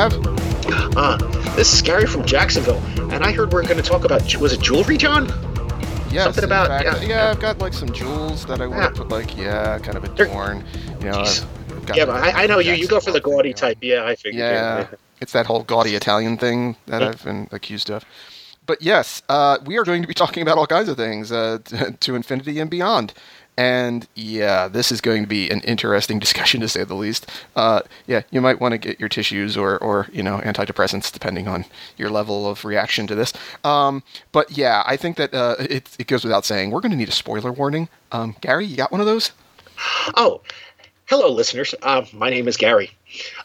have. Uh, this is Gary from Jacksonville, and I heard we're going to talk about, was it jewelry, John? Yes, Something about- fact, yeah. yeah, I've got like some jewels that I want Yeah. to put like, yeah, kind of They're- adorn. You know, Yeah, but I, I know you. You go for the gaudy thing, type. Yeah, I figured. Yeah, it's that whole gaudy Italian thing that I've been accused of. But yes, uh, we are going to be talking about all kinds of things uh, to infinity and beyond. And yeah, this is going to be an interesting discussion to say the least. Uh, yeah, you might want to get your tissues or, or you know antidepressants depending on your level of reaction to this. Um, but yeah, I think that uh, it, it goes without saying we're going to need a spoiler warning. Um, Gary, you got one of those? Oh, hello, listeners. Um, my name is Gary.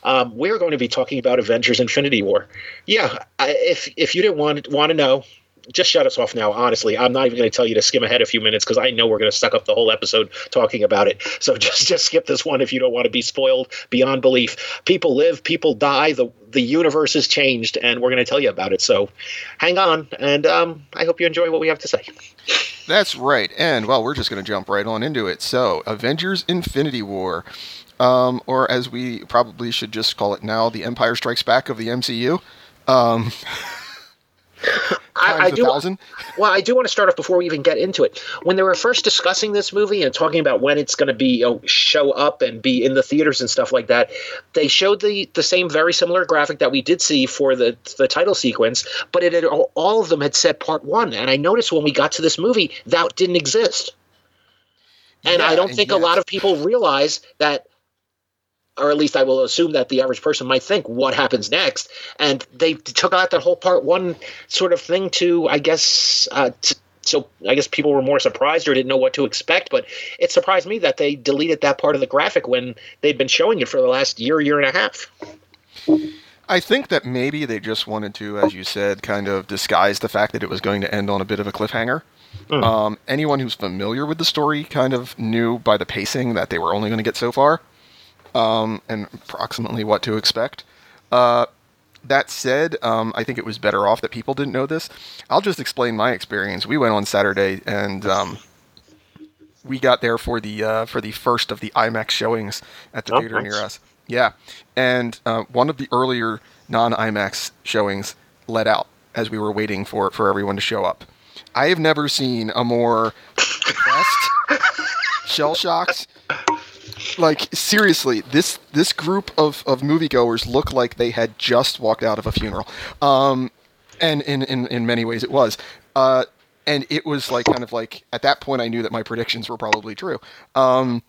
Um, we're going to be talking about Avengers: Infinity War. Yeah, I, if if you didn't want want to know, just shut us off now. Honestly, I'm not even going to tell you to skim ahead a few minutes because I know we're going to suck up the whole episode talking about it. So just just skip this one if you don't want to be spoiled beyond belief. People live, people die. the The universe has changed, and we're going to tell you about it. So, hang on, and um, I hope you enjoy what we have to say. That's right. And, well, we're just going to jump right on into it. So, Avengers Infinity War. Um, or as we probably should just call it now, the Empire Strikes Back of the MCU. Um, I, I do. thousand. Well, I do want to start off before we even get into it. When they were first discussing this movie and talking about when it's going to be you know, show up and be in the theaters and stuff like that, they showed the the same very similar graphic that we did see for the the title sequence, but it had all all of them had said part one. And I noticed when we got to this movie that didn't exist. And I don't think a lot of people realize that or at least I will assume that the average person might think, what happens next? And they took out that whole part one sort of thing to, I guess, uh, t- so I guess people were more surprised or didn't know what to expect. But it surprised me that they deleted that part of the graphic when they'd been showing it for the last year, year and a half. I think that maybe they just wanted to, as you said, kind of disguise the fact that it was going to end on a bit of a cliffhanger. Hmm. Um, anyone who's familiar with the story kind of knew by the pacing that they were only going to get so far, um, and approximately what to expect. Uh, that said, um, I think it was better off that people didn't know this. I'll just explain my experience. We went on Saturday, and um, we got there for the uh, for the first of the IMAX showings at the Oh, theater nice. near us. Yeah, and uh, one of the earlier non-IMAX showings let out as we were waiting for for everyone to show up. I have never seen a more depressed, shell shocked. Like seriously, this this group of, of moviegoers look like they had just walked out of a funeral, um, and in, in in many ways it was. Uh, and it was like kind of like at that point I knew that my predictions were probably true. Um,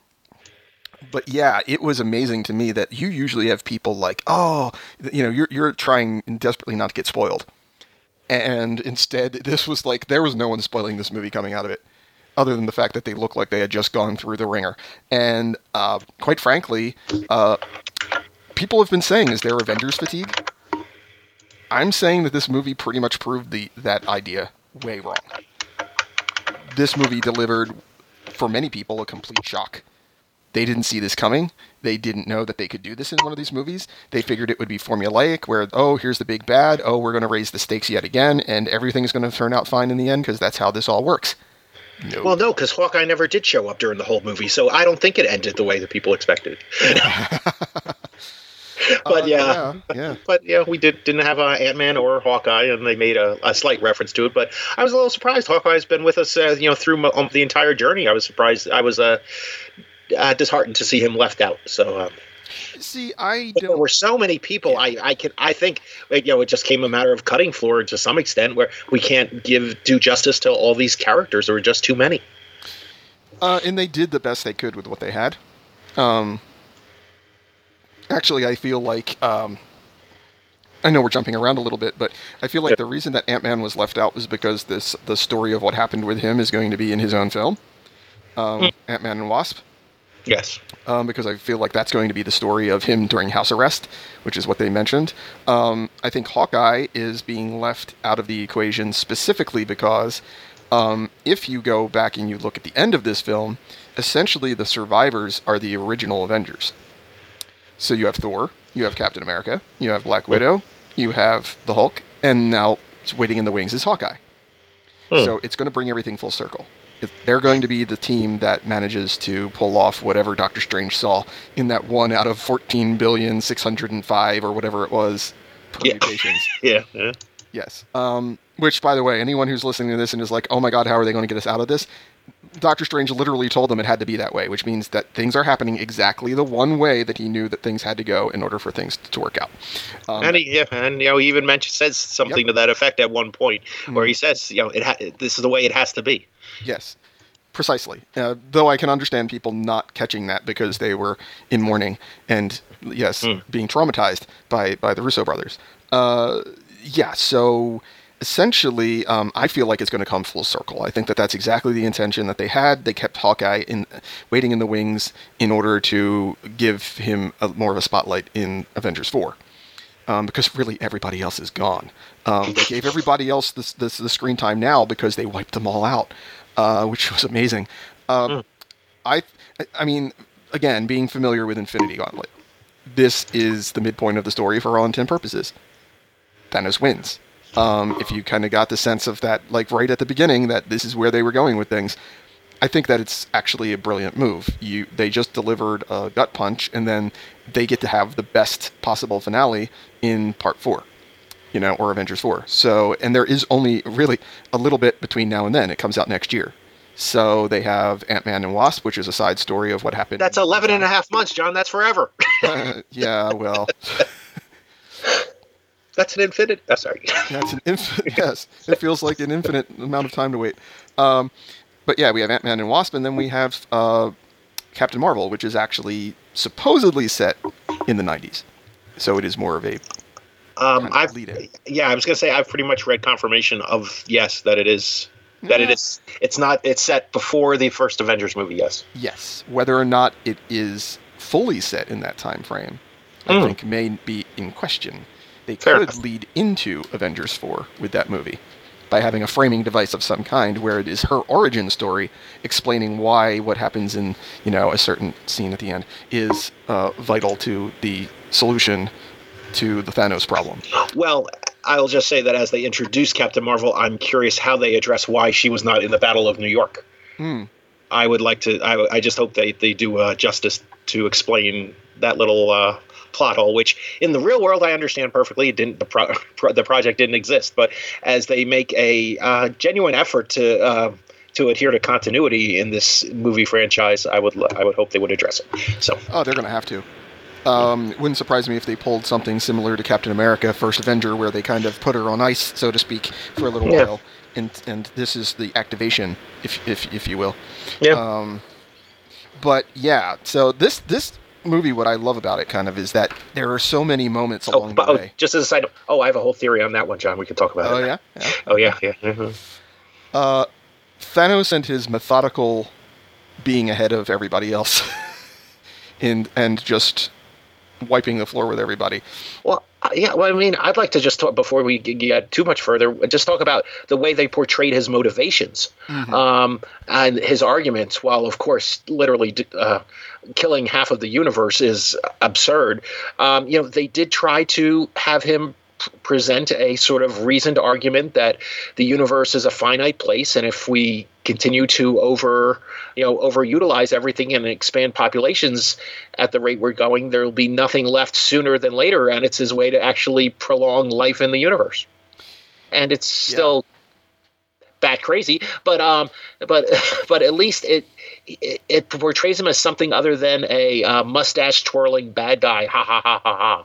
but yeah, it was amazing to me that you usually have people like, oh, you know, you're you're trying desperately not to get spoiled, and instead this was like there was no one spoiling this movie coming out of it, other than the fact that they looked like they had just gone through the ringer. And uh, quite frankly, uh, people have been saying, is there Avengers fatigue? I'm saying that this movie pretty much proved the that idea way wrong. This movie delivered, for many people, a complete shock. They didn't see this coming. They didn't know that they could do this in one of these movies. They figured it would be formulaic, where, oh, here's the big bad. Oh, we're going to raise the stakes yet again, and everything's going to turn out fine in the end because that's how this all works. No. Well, no, because Hawkeye never did show up during the whole movie, so I don't think it ended the way that people expected. but Uh, yeah. yeah, yeah. But yeah, we did didn't have uh, Ant Man or Hawkeye, and they made a, a slight reference to it. But I was a little surprised. Hawkeye's been with us, uh, you know, through mo- um, the entire journey. I was surprised. I was uh, uh, disheartened to see him left out. So um, See, I but there don't. were so many people. I I can I think you know it just came a matter of cutting floor to some extent, where we can't give due justice to all these characters. There were just too many. Uh, and they did the best they could with what they had. Um, actually, I feel like um, I know we're jumping around a little bit, but I feel like Yeah. the reason that Ant Man was left out was because this the story of what happened with him is going to be in his own film, um, Ant Man and Wasp. Yes. Um, because I feel like that's going to be the story of him during house arrest, which is what they mentioned. Um, I think Hawkeye is being left out of the equation specifically because um, if you go back and you look at the end of this film, essentially the survivors are the original Avengers. So you have Thor, you have Captain America, you have Black Widow, you have the Hulk, and now waiting in the wings is Hawkeye. Hmm. So it's going to bring everything full circle. If They're going to be the team that manages to pull off whatever Doctor Strange saw in that one out of 14 billion 605 or whatever it was permutations. Yeah. yeah. Yes. Um, which, by the way, anyone who's listening to this and is like, "Oh my God, how are they going to get us out of this?" Doctor Strange literally told them it had to be that way, which means that things are happening exactly the one way that he knew that things had to go in order for things to work out. Um, and he, yeah, and you know, he even mentions says something to that effect at one point, where he says, you know, it ha- this is the way it has to be. Yes, precisely. Uh, though I can understand people not catching that because they were in mourning and yes, being traumatized by by the Russo brothers. Uh, yeah, so essentially, um, I feel like it's going to come full circle. I think that that's exactly the intention that they had. They kept Hawkeye in waiting in the wings in order to give him a, more of a spotlight in Avengers Four um, because really everybody else is gone. Um, they gave everybody else this, this the screen time now because they wiped them all out, uh, which was amazing. Um, I I mean, again, being familiar with Infinity Gauntlet, this is the midpoint of the story for all intents and purposes. Thanos wins. Um, if you kind of got the sense of that, like right at the beginning, that this is where they were going with things, I think that it's actually a brilliant move. You they just delivered a gut punch, and then they get to have the best possible finale in Part Four, you know, or Avengers Four. So, and there is only really a little bit between now and then. It comes out next year. So they have Ant Man and Wasp, which is a side story of what happened. That's 11 and a half months, John. That's forever. yeah, well, That's an infinite. Oh, sorry. That's an infinite. yes, it feels like an infinite amount of time to wait. Um, but yeah, we have Ant Man and Wasp, and then we have uh, Captain Marvel, which is actually supposedly set in the '90s. So it is more of a Um, kind of I've yeah, I was gonna say I've pretty much read confirmation of yes that it is that it is. It's not. It's set before the first Avengers movie. Yes. yes. Whether or not it is fully set in that time frame, I Mm. think may be in question. They Fair could enough. lead into Avengers 4 with that movie by having a framing device of some kind where it is her origin story explaining why what happens in, you know, a certain scene at the end is uh, vital to the solution to the Thanos problem. Well, I'll just say that as they introduce Captain Marvel, I'm curious how they address why she was not in the Battle of New York. Hmm. I would like to. I, I just hope they they do uh, justice to explain that little uh, plot hole, which in the real world I understand perfectly. It didn't the pro, pro, the project didn't exist, but as they make a uh, genuine effort to. Uh, to adhere to continuity in this movie franchise, I would I would hope they would address it. So Oh, they're going to have to. Um, it wouldn't surprise me if they pulled something similar to Captain America: First Avenger, where they kind of put her on ice, so to speak, for a little Yeah. while, and and this is the activation, if if if you will. yeah, Um, but yeah, so this this movie, what I love about it, kind of, is that there are so many moments oh, along but, the oh, way. just as a side oh, I have a whole theory on that one, John. We can talk about Oh it. yeah, yeah. Oh yeah, yeah. mhm. Uh, Thanos and his methodical being ahead of everybody else, and and just wiping the floor with everybody. Well, uh, yeah. Well, I mean, I'd like to just talk before we get too much further. Just talk about the way they portrayed his motivations um, and his arguments. While, of course, literally uh, killing half of the universe is absurd. Um, you know, they did try to have him present a sort of reasoned argument that the universe is a finite place, and if we continue to over, you know, overutilize everything and expand populations at the rate we're going, there will be nothing left sooner than later, and it's his way to actually prolong life in the universe. And it's still bat crazy, but um, but but at least it it, it portrays him as something other than a uh, mustache twirling bad guy. Ha ha ha ha ha.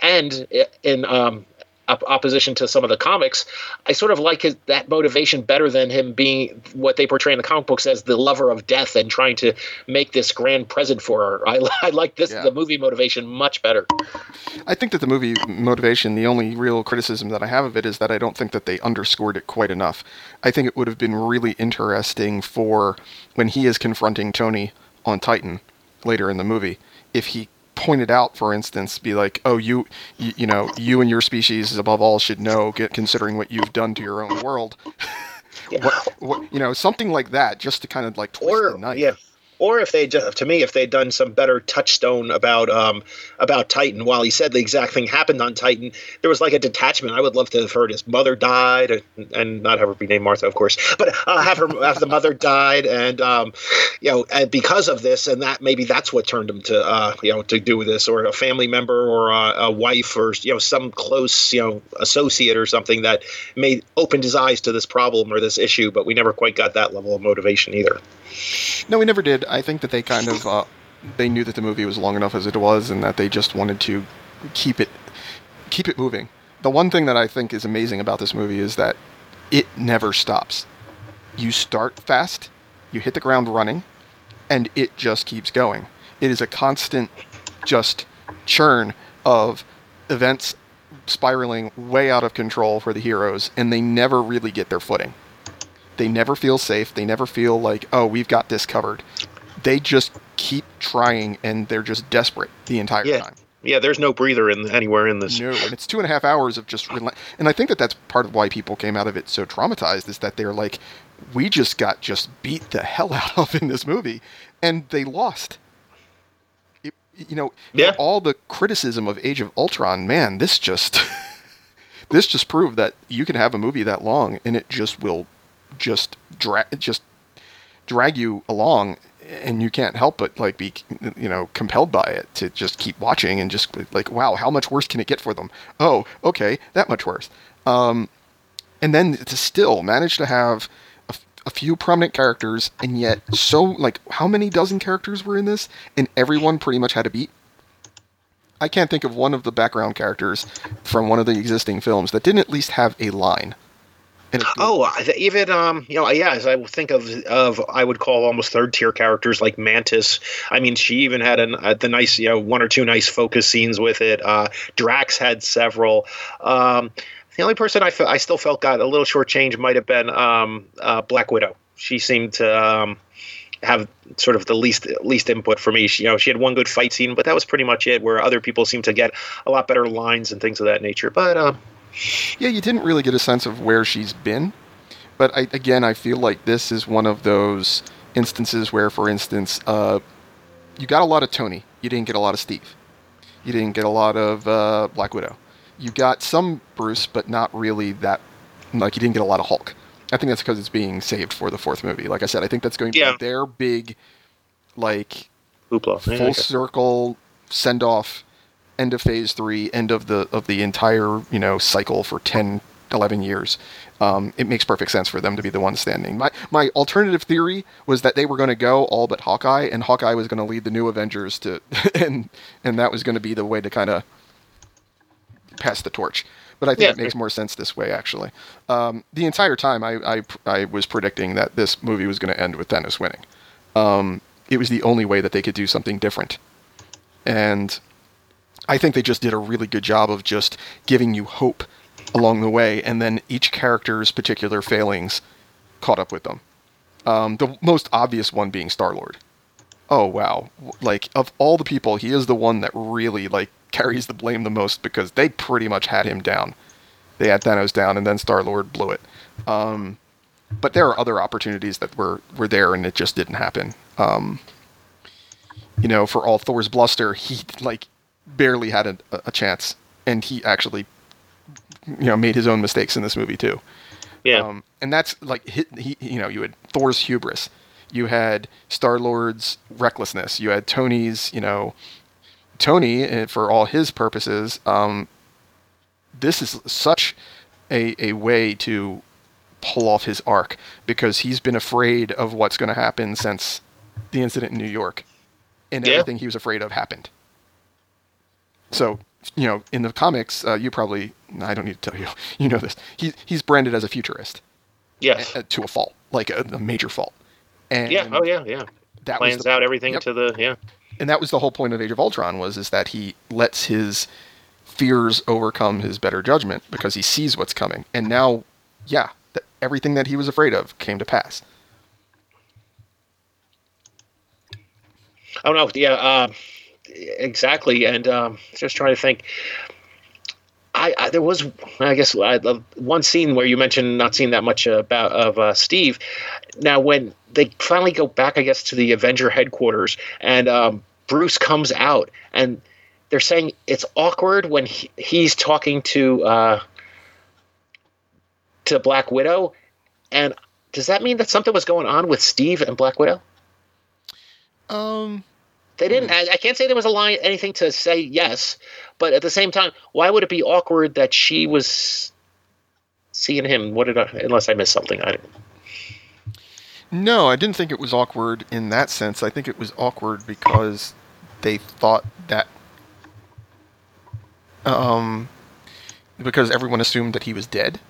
And i- in um, op- opposition to some of the comics, I sort of like his, that motivation better than him being what they portray in the comic books as the lover of death and trying to make this grand present for her. I, I like this Yeah. the movie motivation much better. I think that the movie motivation, the only real criticism that I have of it is that I don't think that they underscored it quite enough. I think it would have been really interesting for when he is confronting Tony on Titan later in the movie, if he pointed out, for instance, be like, "Oh, you, you, you know, you and your species above all should know, get, considering what you've done to your own world." what, what, you know, something like that, just to kind of like twist Or the knife. yeah. Or if they just to me if they'd done some better touchstone about um, about Titan. While he said the exact thing happened on Titan, there was like a detachment. I would love to have heard his mother died, and, and not have her be named Martha, of course, but uh, have her have the mother died, and um, you know, and because of this, and that maybe that's what turned him to uh, you know to do this, or a family member, or a, a wife, or you know some close you know associate or something that made opened his eyes to this problem or this issue, but we never quite got that level of motivation either. No, we never did. I think that they kind of uh, they knew that the movie was long enough as it was, and that they just wanted to keep it keep it moving. The one thing that I think is amazing about this movie is that it never stops. You start fast, you hit the ground running, and it just keeps going. It is a constant, just churn of events spiraling way out of control for the heroes, and they never really get their footing. They never feel safe. They never feel like, oh, we've got this covered. They just keep trying, and they're just desperate the entire Yeah. time. Yeah, there's no breather in anywhere in this. No, and it's two and a half hours of just, rela- and I think that that's part of why people came out of it so traumatized is that they're like, we just got just beat the hell out of in this movie, and they lost. It, you know, Yeah. all the criticism of Age of Ultron, man, this just, this just proved that you can have a movie that long and it just will, just drag, just drag you along and you can't help but like be you know compelled by it to just keep watching and just like wow how much worse can it get for them? Oh okay that much worse. Um, and then to still manage to have a, few prominent characters and yet so like how many dozen characters were in this and everyone pretty much had a beat? I can't think of one of the background characters from one of the existing films that didn't at least have a line Oh, even um, you know, yeah, as I think of of I would call almost third tier characters like Mantis. I mean, she even had an, uh, the nice, you know, one or two nice focus scenes with it. Uh, Drax had several. Um, the only person I fe- I still felt got a little short change might have been um, uh, Black Widow. She seemed to um, have sort of the least least input for me. She, you know, she had one good fight scene, but that was pretty much it. Where other people seemed to get a lot better lines and things of that nature. But uh, Yeah, you didn't really get a sense of where she's been. But I, again, I feel like this is one of those instances where, for instance, uh, you got a lot of Tony. You didn't get a lot of Steve. You didn't get a lot of uh, Black Widow. You got some Bruce, but not really that. Like, you didn't get a lot of Hulk. I think that's because it's being saved for the fourth movie. Like I said, I think that's going to Yeah. be their big, like, hoopla. Yeah, full okay. circle send off end of phase three end of the of the entire you know cycle for 10 11 years um, it makes perfect sense for them to be the ones standing my my alternative theory was that they were going to go all but hawkeye and hawkeye was going to lead the new avengers to and and that was going to be the way to kind of pass the torch but I think Yeah. it makes more sense this way, actually. Um, the entire time, I, I, I was predicting that this movie was going to end with Thanos winning. Um, it was the only way that they could do something different. And I think they just did a really good job of just giving you hope along the way, and then each character's particular failings caught up with them. Um, the most obvious one being Star Lord. Oh wow! Like of all the people, he is the one that really like carries the blame the most because they pretty much had him down. They had Thanos down, and then Star Lord blew it. Um, but there are other opportunities that were were there, and it just didn't happen. Um, you know, for all Thor's bluster, he like barely had a, a chance, and he actually, you know, made his own mistakes in this movie too. Yeah. Um, and that's like he, he, you know, you had Thor's hubris, you had Star Lord's recklessness, you had Tony's, you know, Tony uh, for all his purposes. Um, this is such a a way to pull off his arc because he's been afraid of what's going to happen since the incident in New York, and Yeah. everything he was afraid of happened. So you know, in the comics, uh, you probably I don't need to tell you, you know this. He he's branded as a futurist yes. uh, to a fault, like a, a major fault. And yeah. Oh yeah. Yeah. that Plans the, out everything Yep. to the yeah. and that was the whole point of Age of Ultron was is that he lets his fears overcome his better judgment because he sees what's coming. And now, yeah, th- everything that he was afraid of came to pass. Oh no, yeah, uh, exactly. And um, just trying to think. I, I, there was, I guess, I, uh, one scene where you mentioned not seeing that much about of uh, Steve. Now, when they finally go back, I guess, to the Avenger headquarters, and um, Bruce comes out, and they're saying it's awkward when he, he's talking to uh, to Black Widow, and does that mean that something was going on with Steve and Black Widow? Um, they didn't. I, I can't say there was a line, anything to say yes, but at the same time, why would it be awkward that she was seeing him? What did I? Unless I missed something, I didn't. No, I didn't think it was awkward in that sense. I think it was awkward because they thought that um because everyone assumed that he was dead.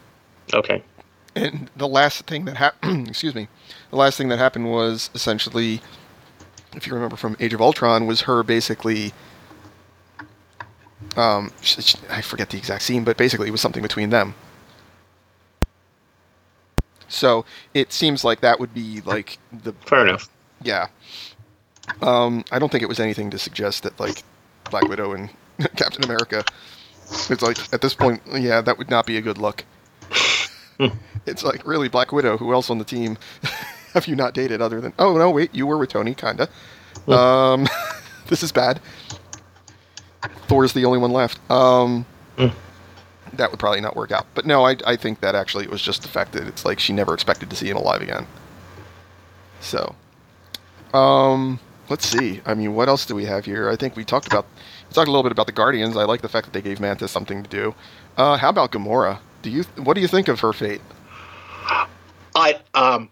Okay. And the last thing that happened, excuse me, the last thing that happened was essentially, if you remember from Age of Ultron, was her basically, um, I forget the exact scene, but basically it was something between them. So it seems like that would be like the fair enough. Yeah. Um, I don't think it was anything to suggest that like Black Widow and Captain America. It's like at this point, yeah, that would not be a good look. it's like really Black Widow. Who else on the team have you not dated other than? Oh no, wait, you were with Tony, kinda. Um, this is bad. Thor's the only one left. Um, that would probably not work out. But no, I, I think that actually it was just the fact that it's like she never expected to see him alive again. So, um, let's see. I mean, what else do we have here? I think we talked about we talked a little bit about the Guardians. I like the fact that they gave Mantis something to do. Uh, how about Gamora? Do you what do you think of her fate? I um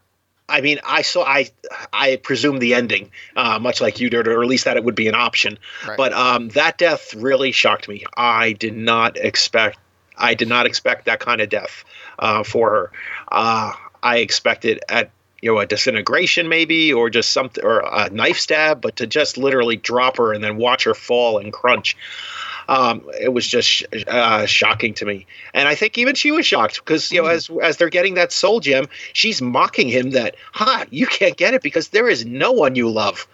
I mean, I saw. I I presume the ending, uh, much like you did, or at least that it would be an option. Right. But um, that death really shocked me. I did not expect. I did not expect that kind of death uh, for her. Uh, I expected at you know a disintegration maybe, or just something, or a knife stab, but to just literally drop her and then watch her fall and crunch um, it was just uh, shocking to me. And I think even she was shocked because you know, as as they're getting that soul gem, she's mocking him that, "Huh, you can't get it because there is no one you love."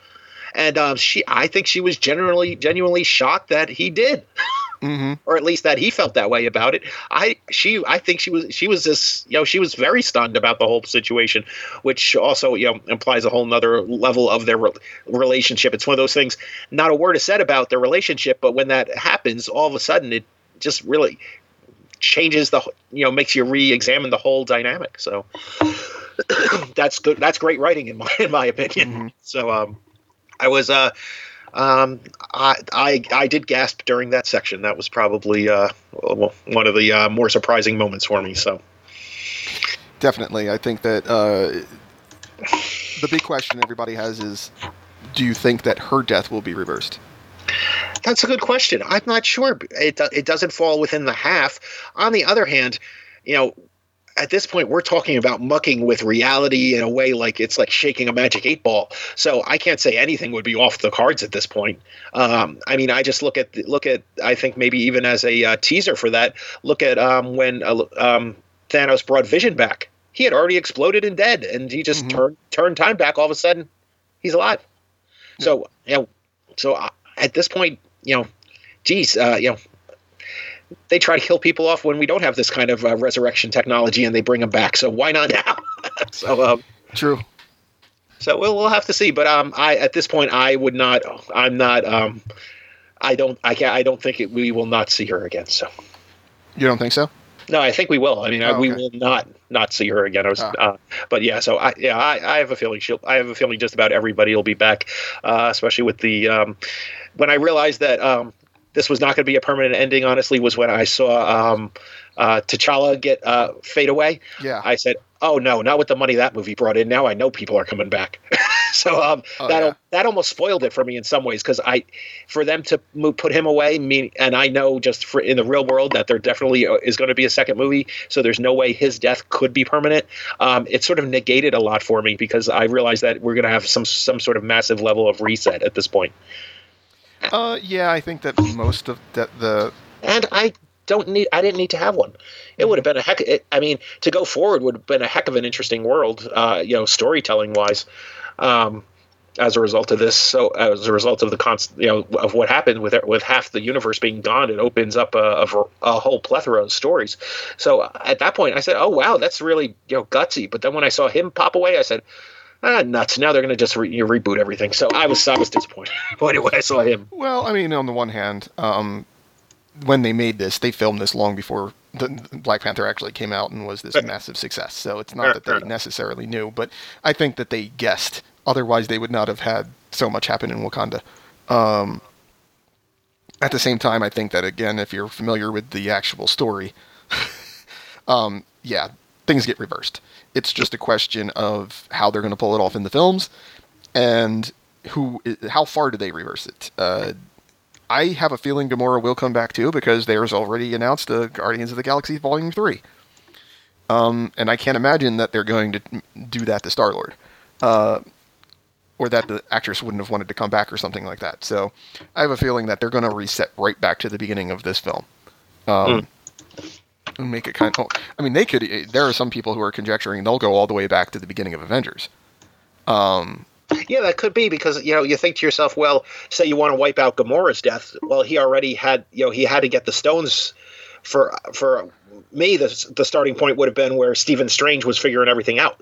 And um, she, I think she was genuinely genuinely shocked that he did. mm-hmm. or at least that he felt that way about it. I she I think she was she was just you know she was very stunned about the whole situation, which also you know implies a whole nother level of their re- relationship. It's one of those things. Not a word is said about their relationship, but when that happens, all of a sudden it just really changes the you know makes you re-examine the whole dynamic. So that's good. That's great writing in my in my opinion. Mm-hmm. So um, I was uh um, I, I, I did gasp during that section. That was probably uh, one of the uh, more surprising moments for me. So definitely, I think that uh, the big question everybody has is, do you think that her death will be reversed? That's a good question. I'm not sure. It it doesn't fall within the half. On the other hand, you know, at this point we're talking about mucking with reality in a way like it's like shaking a magic eight ball. So i can't say anything would be off the cards at this point. Um, i mean i just look at look at i think maybe even as a uh, teaser for that look at um, when uh, um, thanos brought vision back. He had already exploded and dead and he just mm-hmm. turned turned time back. All of a sudden he's alive. Yeah. so you know so uh, at this point you know geez uh, you know they try to kill people off when we don't have this kind of uh, resurrection technology and they bring them back. So why not now? so um, true. So we'll we'll have to see. But um, I at this point I would not. I'm not. Um, I don't. I can I don't think it, we will not see her again. So. You don't think so? No, I think we will. I mean, oh, okay. we will not not see her again. I was, oh. uh, but yeah. So I yeah, I, I have a feeling she'll. I have a feeling just about everybody will be back, uh, especially with the um, when I realized that um, this was not going to be a permanent ending. Honestly, was when I saw um, uh, T'Challa get uh, fade away. Yeah, I said, "Oh no, not with the money that movie brought in. Now I know people are coming back." so um, oh, that yeah. that almost spoiled it for me in some ways because I, for them to move, put him away, mean, and I know just for in the real world that there definitely uh, is going to be a second movie. So there's no way his death could be permanent. Um, it sort of negated a lot for me because I realized that we're going to have some some sort of massive level of reset at this point. Uh, yeah, I think that most of the, the and I don't need. I didn't need to have one. It would have been a heck. It, I mean, to go forward would have been a heck of an interesting world. Uh, you know, storytelling wise. Um, as a result of this. So as a result of the const, you know, of what happened with with half the universe being gone, it opens up a, a, a, whole plethora of stories. So at that point, I said, "Oh wow, that's really you know gutsy." But then when I saw him pop away, I said, "Ah, nuts! Now they're going to just re- you reboot everything." So I was I was disappointed when I saw him. Well, I mean, on the one hand, um, when they made this, they filmed this long before the Black Panther actually came out and was this massive success. So it's not that they necessarily knew, but I think that they guessed Otherwise, they would not have had so much happen in Wakanda. Um, at the same time, I think that again, if you're familiar with the actual story, um, yeah, things get reversed. It's just a question of how they're going to pull it off in the films, and who, how far do they reverse it? Uh, I have a feeling Gamora will come back too because there's already announced a Guardians of the Galaxy Volume Three, um, and I can't imagine that they're going to do that to Star Lord. Uh, or that the actress wouldn't have wanted to come back or something like that. So I have a feeling that they're going to reset right back to the beginning of this film. Um, mm. And make it kind of. I mean, they could. There are some people who are conjecturing they'll go all the way back to the beginning of Avengers. Um, yeah, that could be because you know you think to yourself, well, say you want to wipe out Gamora's death. Well, he already had. You know, he had to get the stones for for me. The the starting point would have been where Stephen Strange was figuring everything out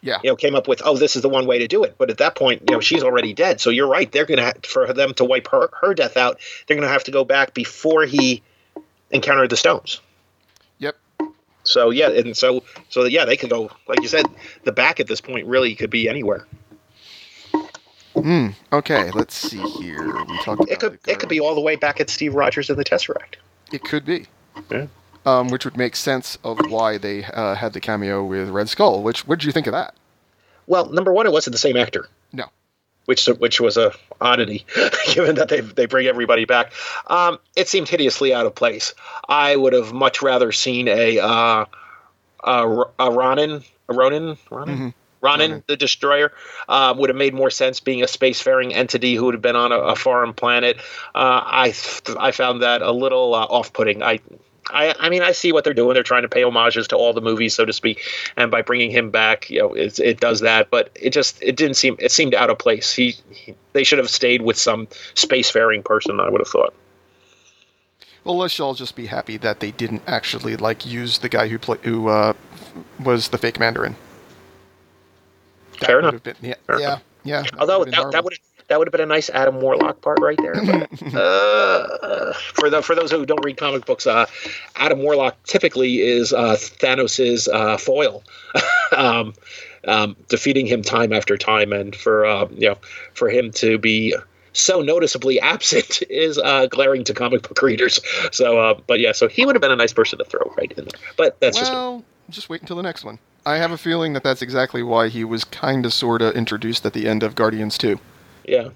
yeah. you know, came up with, oh, this is the one way to do it. But at that point, you know, she's already dead. So you're right. They're going to, have, for them to wipe her, her death out, they're going to have to go back before he encountered the stones. So, yeah. And so, so yeah, they can go, like you said, the back at this point really could be anywhere. Hmm. Okay. Let's see here. We talked. It could. It could be all the way back at Steve Rogers and the Tesseract. It could be. Yeah um, which would make sense of why they uh, had the cameo with Red Skull. Which what did you think of that? Well, number one, it wasn't the same actor. No. Which which was a oddity, given that they they bring everybody back. Um, it seemed hideously out of place. I would have much rather seen a uh, a, a Ronan, a Ronan, Ronan. Mm-hmm. Ronan, the Destroyer, uh, would have made more sense being a spacefaring entity who would have been on a, a foreign planet. Uh, I I found that a little uh, off-putting. I I, I mean, I see what they're doing. They're trying to pay homages to all the movies, so to speak, and by bringing him back, you know, it, it does that. But it just it didn't seem it seemed out of place. He, he they should have stayed with some spacefaring person. I would have thought. Well, let's all just be happy that they didn't actually like use the guy who play, who uh, was the fake Mandarin. That Fair enough. Been, yeah, Fair yeah, enough. yeah. Although that, that would that would have been a nice Adam Warlock part right there. But, uh, for the for those who don't read comic books, uh, Adam Warlock typically is uh, Thanos's uh, foil, um, um, defeating him time after time, and for uh, you know for him to be so noticeably absent is uh, glaring to comic book readers. So, uh, but yeah, so he would have been a nice person to throw right in there. But that's well, just just wait until the next one. I have a feeling that that's exactly why he was kind of sort of introduced at the end of Guardians 2. Yeah.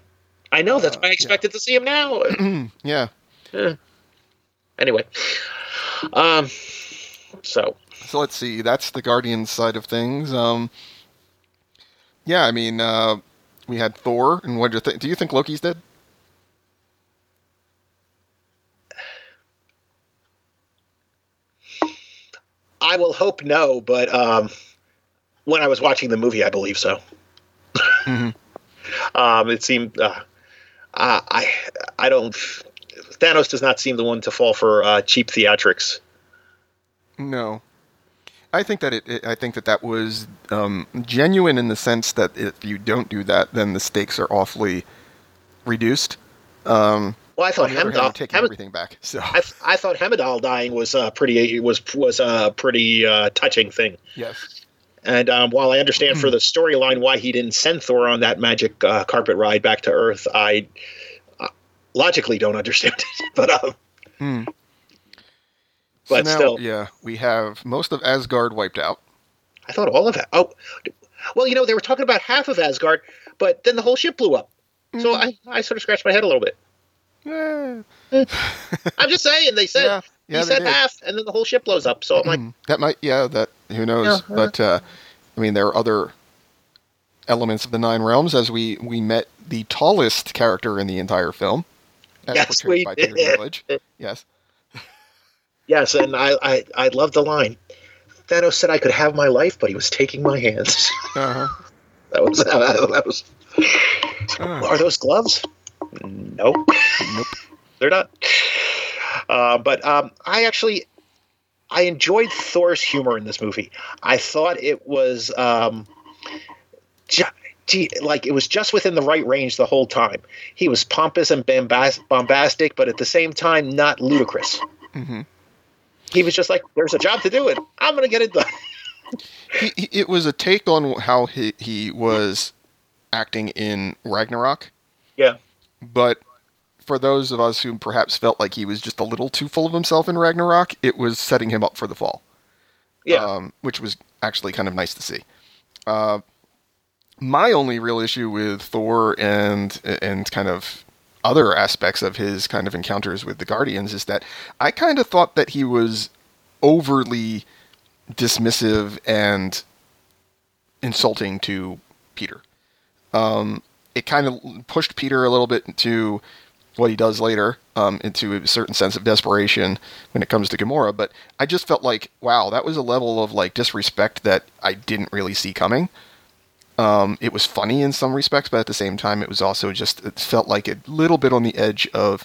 I know. That's why I expected yeah. to see him now. yeah. yeah. Anyway. Um. So. So let's see. That's the Guardians side of things. Um. Yeah, I mean, uh, we had Thor, and what do you think? Do you think Loki's dead? I will hope no, but um, when I was watching the movie, I believe so. Mm-hmm. Um, it seemed uh, I I don't. Thanos does not seem the one to fall for uh, cheap theatrics. No, I think that it, it, I think that that was um, genuine in the sense that if you don't do that, then the stakes are awfully reduced. Um, well, I thought Heimdall taking Hem- everything back. So I, I thought Heimdall dying was a pretty was was a pretty uh, touching thing. Yes. And um, while I understand for hmm. the storyline why he didn't send Thor on that magic uh, carpet ride back to Earth, I uh, logically don't understand it. but um, hmm. but so now, still, yeah, we have most of Asgard wiped out. I thought all of it. Oh, well, you know they were talking about half of Asgard, but then the whole ship blew up. Mm. So hmm. I, I sort of scratched my head a little bit. Yeah. I'm just saying they said yeah. Yeah, he said half, and then the whole ship blows up. So I'm like, mm-hmm. that might, yeah, that who knows? Yeah, but uh, I mean, there are other elements of the Nine Realms, as we we met the tallest character in the entire film, yes, we Dinklage. Yes, yes, and I, I I love the line. Thanos said I could have my life, but he was taking my hands. Uh-huh. that was that was Uh, Are those gloves? Nope. nope. They're not. Uh, but um, I actually I enjoyed Thor's humor in this movie. I thought it was um, ju- gee, like it was just within the right range the whole time. He was pompous and bombast- bombastic, but at the same time not ludicrous. hmm He was just like, "There's a job to do it. I'm gonna get it done." He, he, it was a take on how he, he was acting in Ragnarok. Yeah. But for those of us who perhaps felt like he was just a little too full of himself in Ragnarok, it was setting him up for the fall. Yeah. Um, which was actually kind of nice to see. Uh, my only real issue with Thor and and kind of other aspects of his kind of encounters with the Guardians is that I kind of thought that he was overly dismissive and insulting to Peter. Um, it kind of pushed Peter a little bit into what he does later, um, into a certain sense of desperation when it comes to Gamora. But I just felt like, wow, that was a level of like disrespect that I didn't really see coming. Um, it was funny in some respects, but at the same time, it was also just it felt like a little bit on the edge of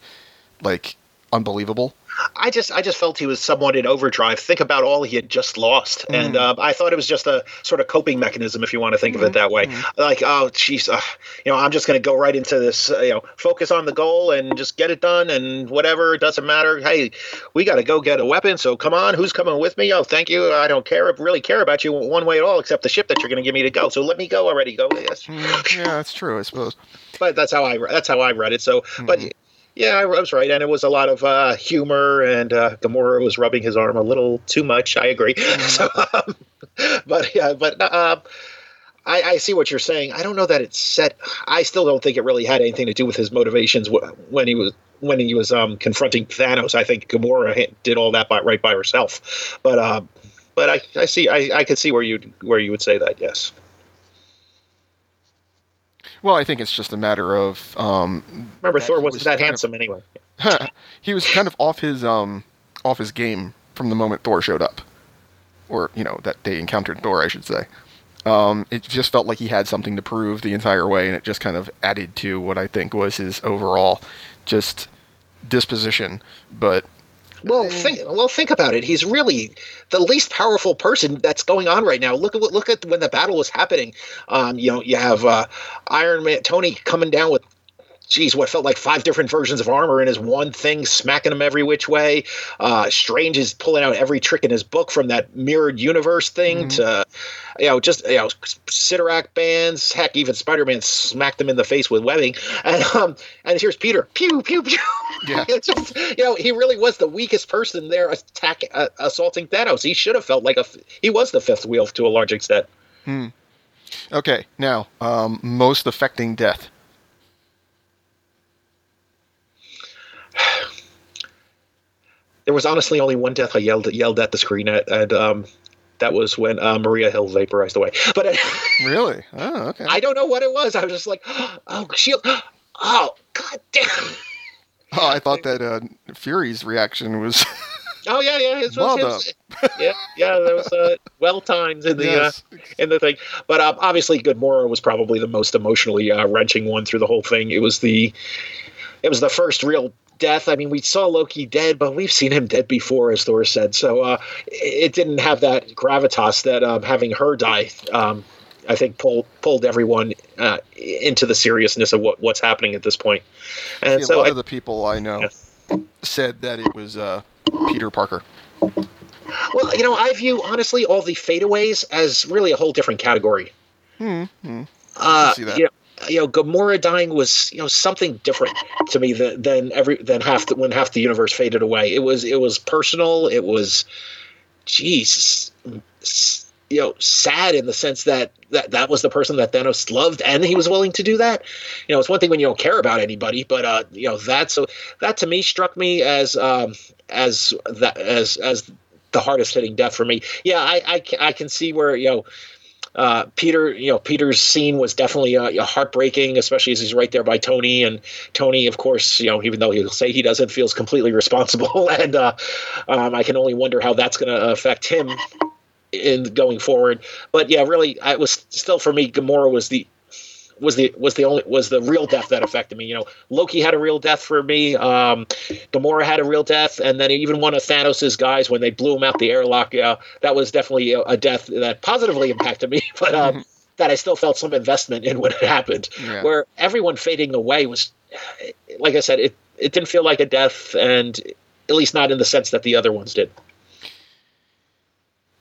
like unbelievable. I just I just felt he was somewhat in overdrive. Think about all he had just lost, and Mm. uh, I thought it was just a sort of coping mechanism, if you want to think of it that way. Mhm. Like, oh, jeez, uh, you know, I'm just going to go right into this, uh, you know, focus on the goal and just get it done, and whatever, it doesn't matter. Hey, we got to go get a weapon, so come on, who's coming with me? Oh, thank you. I don't care, really care about you one way at all, except the ship that you're going to give me to go. So let me go already. Go, yes. Mm, yeah, that's true, I suppose. But that's how I that's how I read it. So, but Mhm. Yeah, I was right, and it was a lot of uh, humor, and uh, Gamora was rubbing his arm a little too much. I agree. So, um, but yeah, but um, I, I see what you're saying. I don't know that it's set. I still don't think it really had anything to do with his motivations when he was when he was um, confronting Thanos. I think Gamora did all that by, right by herself. But um, but I, I see I, I could see where you where you would say that. Yes. Well, I think it's just a matter of um, Remember, Thor wasn't was that kind of- handsome anyway. he was kind of off his um off his game from the moment Thor showed up, or you know that they encountered Thor, I should say. Um, it just felt like he had something to prove the entire way, and it just kind of added to what I think was his overall just disposition. But Well, think well think about it. He's really the least powerful person that's going on right now. Look at look at when the battle was happening. Um, you know, you have uh, Iron Man Tony coming down with geez, what felt like five different versions of armor in his one thing, smacking him every which way. Uh, Strange is pulling out every trick in his book from that mirrored universe thing Mhm. to, you know, just, you know, Cyttorak bands. Heck, even Spider Man smacked him in the face with webbing. And, um, and here's Peter. Pew, pew, pew. Yeah. It's just, you know, he really was the weakest person there attack, uh, assaulting Thanos. He should have felt like a, he was the fifth wheel to a large extent. hmm. okay, now um, most affecting death. There was honestly only one death I yelled yelled at the screen at, and um, that was when uh, Maria Hill vaporized away. But uh, Really? Oh, okay. I don't know what it was. I was just like, oh, shield. Oh, god damn. oh, I thought that uh, Fury's reaction was Oh yeah, yeah. Well it was- yeah, yeah. That was uh, well timed in the yes. uh, in the thing. But um, obviously, Gamora was probably the most emotionally uh, wrenching one through the whole thing. It was the it was the first real death. I mean, we saw Loki dead, but we've seen him dead before, as Thor said. So uh, it didn't have that gravitas that um, having her die. Um, I think pulled pulled everyone uh, into the seriousness of what, what's happening at this point. And See, a lot I, of the people I know Yeah. said that it was uh, Peter Parker. well, you know, I view honestly all the fadeaways as really a whole different category. Hmm. hmm. Uh, see that. You know, you know, Gamora dying was you know something different to me than than every than half the, when half the universe faded away. It was it was personal. It was, Jesus, you know, sad in the sense that that that was the person that Thanos loved, and he was willing to do that. You know, it's one thing when you don't care about anybody, but uh, you know that so that to me struck me as um as that as as the hardest hitting death for me. Yeah, I I, I can see where you know uh, Peter, you know, Peter's scene was definitely uh, heartbreaking, especially as he's right there by Tony. And Tony, of course, you know, even though he'll say he doesn't, feels completely responsible. and uh, um, I can only wonder how that's going to affect him in going forward. But yeah, really, I was still for me, Gamora was the was the was the only was the real death that affected me. You know, Loki had a real death for me. Um, Gamora had a real death, and then even one of Thanos's guys when they blew him out the airlock. Uh, that was definitely a, a death that positively impacted me, but um, that I still felt some investment in when it happened. Yeah. Where everyone fading away was, like I said, it it didn't feel like a death, and at least not in the sense that the other ones did.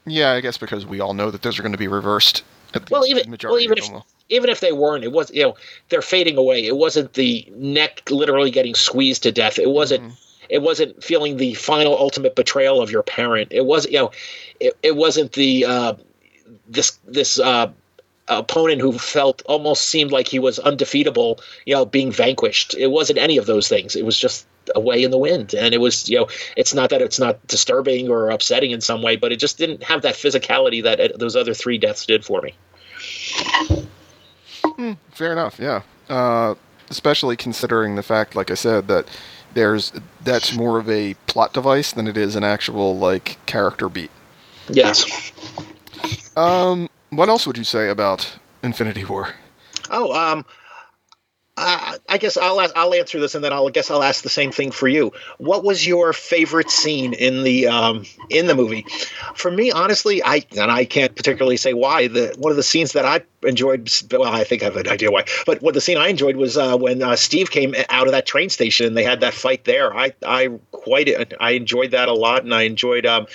Yeah, I guess because we all know that those are going to be reversed. At Well, even- the majority well, even will. Even if they weren't, it was you know they're fading away. It wasn't the neck literally getting squeezed to death. It wasn't. Mhm. It wasn't feeling the final ultimate betrayal of your parent. It wasn't you know, it, it wasn't the uh, this this uh, opponent who felt almost seemed like he was undefeatable. You know, being vanquished. It wasn't any of those things. It was just away in the wind, and it was you know it's not that it's not disturbing or upsetting in some way, but it just didn't have that physicality that uh, those other three deaths did for me. Fair enough. Yeah. Uh, especially considering the fact, like I said, that there's that's more of a plot device than it is an actual like character beat. Yes. Um, what else would you say about Infinity War? Oh, um, I, I guess I'll ask, I'll answer this, and then I'll I guess I'll ask the same thing for you. What was your favorite scene in the um, in the movie? For me, honestly, I and I can't particularly say why. The one of the scenes that I enjoyed, well, I think I have an idea why, but what the scene I enjoyed was uh, when uh, Steve came out of that train station and they had that fight there. I I quite I enjoyed that a lot, and I enjoyed um,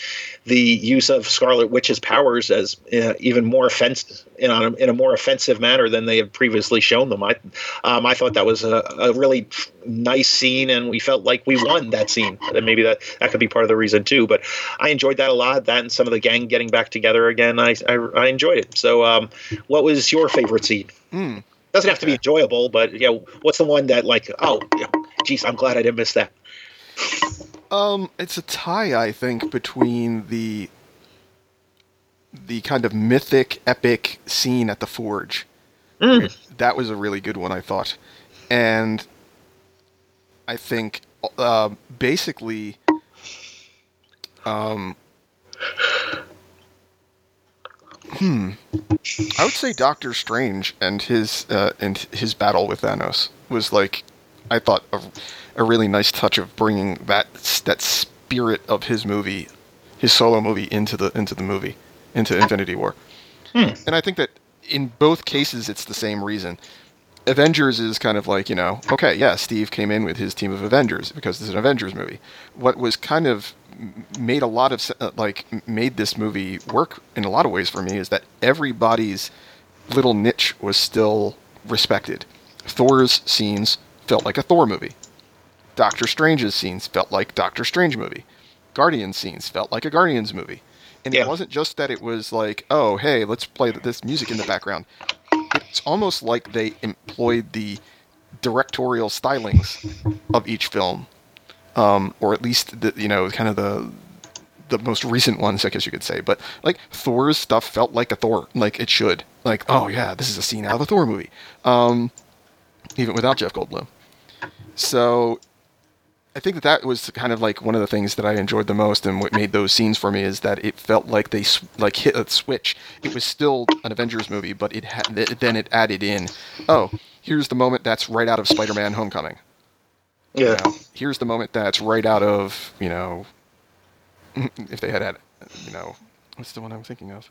the use of Scarlet Witch's powers as uh, even more offensive in a, in a more offensive manner than they had previously shown them. I um, I thought that was a, a really nice scene, and we felt like we won that scene. And maybe that that could be part of the reason too. But I enjoyed that a lot. That and some of the gang getting back together again. I I, I enjoyed it. So, um, what was your favorite scene? Hmm. Doesn't have to be enjoyable, but you know, what's the one that like, oh, geez, I'm glad I didn't miss that. Um, it's a tie, I think, between the the kind of mythic, epic scene at the forge. Mm. That was a really good one, I thought, and I think uh, basically, um, hmm, I would say Doctor Strange and his uh, and his battle with Thanos was like, I thought a, a really nice touch of bringing that that spirit of his movie, his solo movie into the into the movie, into Infinity War. Hmm. And I think that in both cases it's the same reason. Avengers is kind of like, you know, okay, yeah, Steve came in with his team of Avengers because it's an Avengers movie. What was kind of made a lot of uh, like made this movie work in a lot of ways for me is that everybody's little niche was still respected. Thor's scenes felt like a Thor movie. Doctor Strange's scenes felt like Doctor Strange movie. Guardians scenes felt like a Guardians movie. And Yeah. it wasn't just that it was like, oh, hey, let's play this music in the background. It's almost like they employed the directorial stylings of each film, um, or at least the you know kind of the the most recent ones, I guess you could say. But like Thor's stuff felt like a Thor, like it should. Like, oh yeah, this is a scene out of a Thor movie, um, even without Jeff Goldblum. So I think that that was kind of like one of the things that I enjoyed the most, and what made those scenes for me is that it felt like they sw- like hit a switch. It was still an Avengers movie, but it had then it added in, oh, here's the moment that's right out of Spider-Man: Homecoming. You Yeah. know, here's the moment that's right out of you know, if they had had, you know, what's the one I'm thinking of?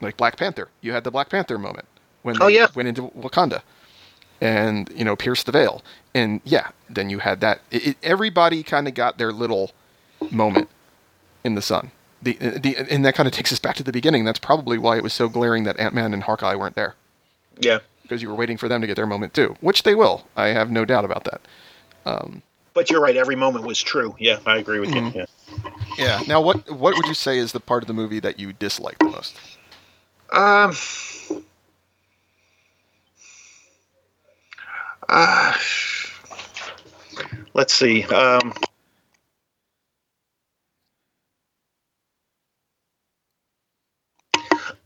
Like Black Panther. You had the Black Panther moment when Oh, they yeah. went into Wakanda, and you know pierce the veil, and yeah, then you had that. It, it, everybody kind of got their little moment in the sun. The, the and that kind of takes us back to the beginning. That's probably why it was so glaring that Ant Man and Hawkeye weren't there Yeah. because you were waiting for them to get their moment too, which they will. I have no doubt about that. Um, But you're right. Every moment was true. Yeah, I agree with Mhm. you. Yeah. yeah. Now, what what would you say is the part of the movie that you dislike the most? Um. Uh, let's see. Um,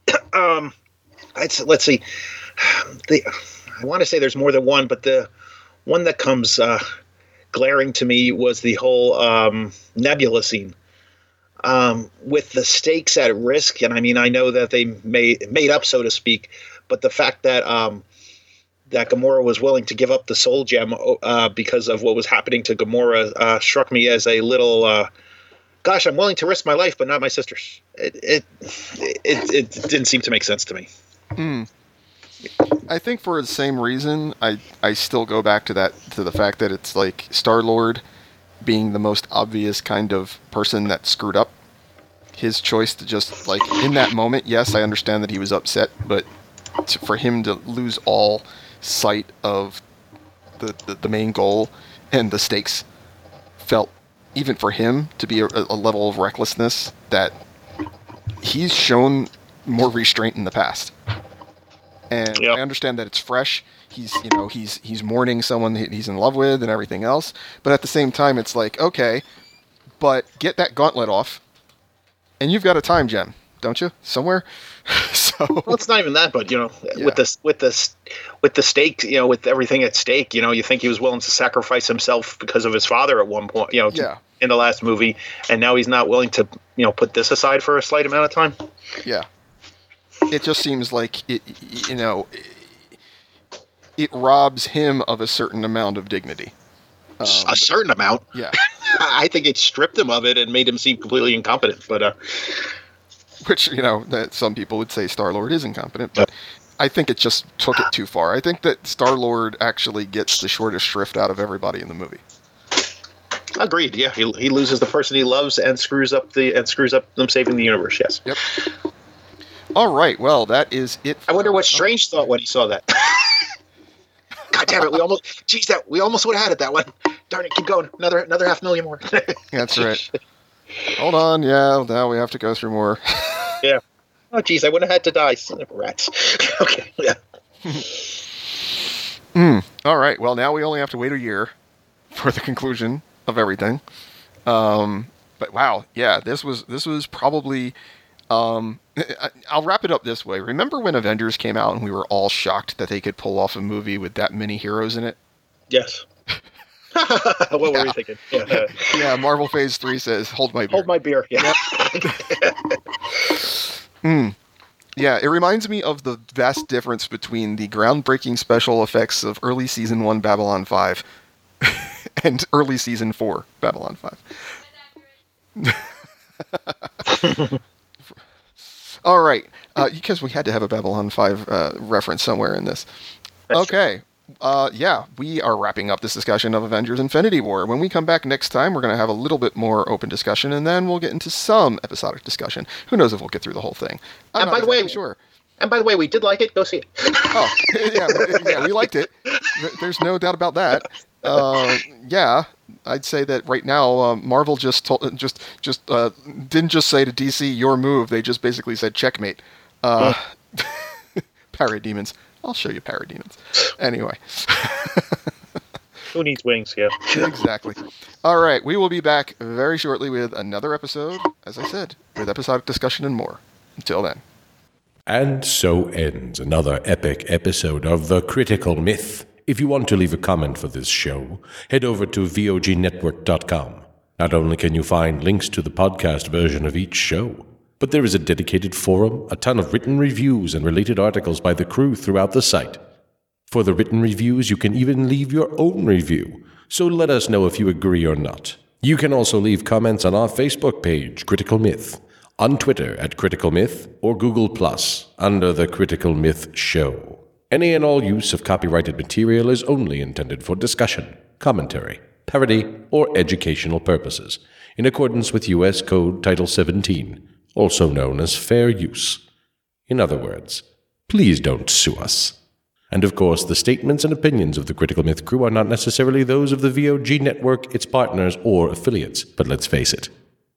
um, let's let's see. The I want to say there's more than one, but the one that comes uh, glaring to me was the whole um, Nebula scene um, with the stakes at risk. And I mean, I know that they made made up, so to speak, but the fact that um, that Gamora was willing to give up the soul gem uh, because of what was happening to Gamora uh, struck me as a little. Uh, Gosh, I'm willing to risk my life, but not my sister's. It it it, it didn't seem to make sense to me. Mm. I think for the same reason, I I still go back to that to the fact that it's like Star Lord being the most obvious kind of person that screwed up. His choice to just like in that moment, yes, I understand that he was upset, but for him to lose all sight of the, the, the main goal and the stakes felt even for him to be a, a level of recklessness that he's shown more restraint in the past. And yep. I understand that it's fresh. He's, you know, he's he's mourning someone he's in love with and everything else. But at the same time, it's like, okay, but get that gauntlet off, and you've got a time gem, don't you? Somewhere. So well, it's not even that, but you know, yeah. with this, with this, with the stake, you know, with everything at stake, you know, you think he was willing to sacrifice himself because of his father at one point, you know, yeah. in the last movie, and now he's not willing to, you know, put this aside for a slight amount of time. Yeah, it just seems like it, you know, it robs him of a certain amount of dignity. Um, a certain amount. Yeah. I think it stripped him of it and made him seem completely incompetent. But uh, which you know that some people would say Star Lord is incompetent, but I think it just took it too far. I think that Star Lord actually gets the shortest shrift out of everybody in the movie. Agreed. Yeah, he, he loses the person he loves and screws up the and screws up them saving the universe. Yes. Yep. All right. Well, that is it. I wonder what Strange thought when he saw that. God damn it! We almost, geez, that we almost would have had it that one. Darn it! Keep going. Another another half million more. That's right. Hold on. Yeah. Now we have to go through more. yeah. Oh, geez, I would have had to die. Son of rats. okay. Yeah. mm. All right. Well, now we only have to wait a year for the conclusion of everything. Um, but wow, yeah, this was this was probably. Um, I'll wrap it up this way. Remember when Avengers came out and we were all shocked that they could pull off a movie with that many heroes in it? Yes. what yeah. were we thinking? Yeah. yeah, Marvel Phase Three says, "Hold my beer." Hold my beer. Yeah. Hmm. Yeah, it reminds me of the vast difference between the groundbreaking special effects of early season one Babylon 5 and early season four Babylon 5. All right, uh, because we had to have a Babylon 5 uh, reference somewhere in this. That's okay. True uh, yeah, we are wrapping up this discussion of Avengers Infinity War. When we come back next time, we're going to have a little bit more open discussion, and then we'll get into some episodic discussion. Who knows if we'll get through the whole thing? I'm and by the way, sure. And by the way, we did like it. Go see it. oh, yeah, yeah, we liked it. There's no doubt about that. Uh, yeah, I'd say that right now, uh, Marvel just told, just just uh, didn't just say to DC your move. They just basically said checkmate. Uh, parademons. I'll show you parademons. Anyway. Who needs wings? Yeah. exactly. All right. We will be back very shortly with another episode, as I said, with episodic discussion and more. Until then. And so ends another epic episode of The Critical Myth. If you want to leave a comment for this show, head over to VOGnetwork.com. Not only can you find links to the podcast version of each show, but there is a dedicated forum, a ton of written reviews, and related articles by the crew throughout the site. For the written reviews, you can even leave your own review, so let us know if you agree or not. You can also leave comments on our Facebook page, Critical Myth, on Twitter at Critical Myth, or Google Plus under the Critical Myth Show. Any and all use of copyrighted material is only intended for discussion, commentary, parody, or educational purposes, in accordance with U.S. Code Title 17 also known as fair use. In other words, please don't sue us. And of course, the statements and opinions of the Critical Myth crew are not necessarily those of the VOG network, its partners, or affiliates. But let's face it,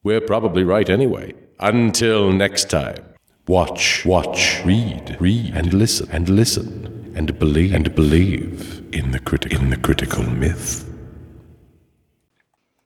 we're probably right anyway. Until next time, watch, watch, read, read, and listen, and listen, and believe, and believe in the, criti- in the critical myth.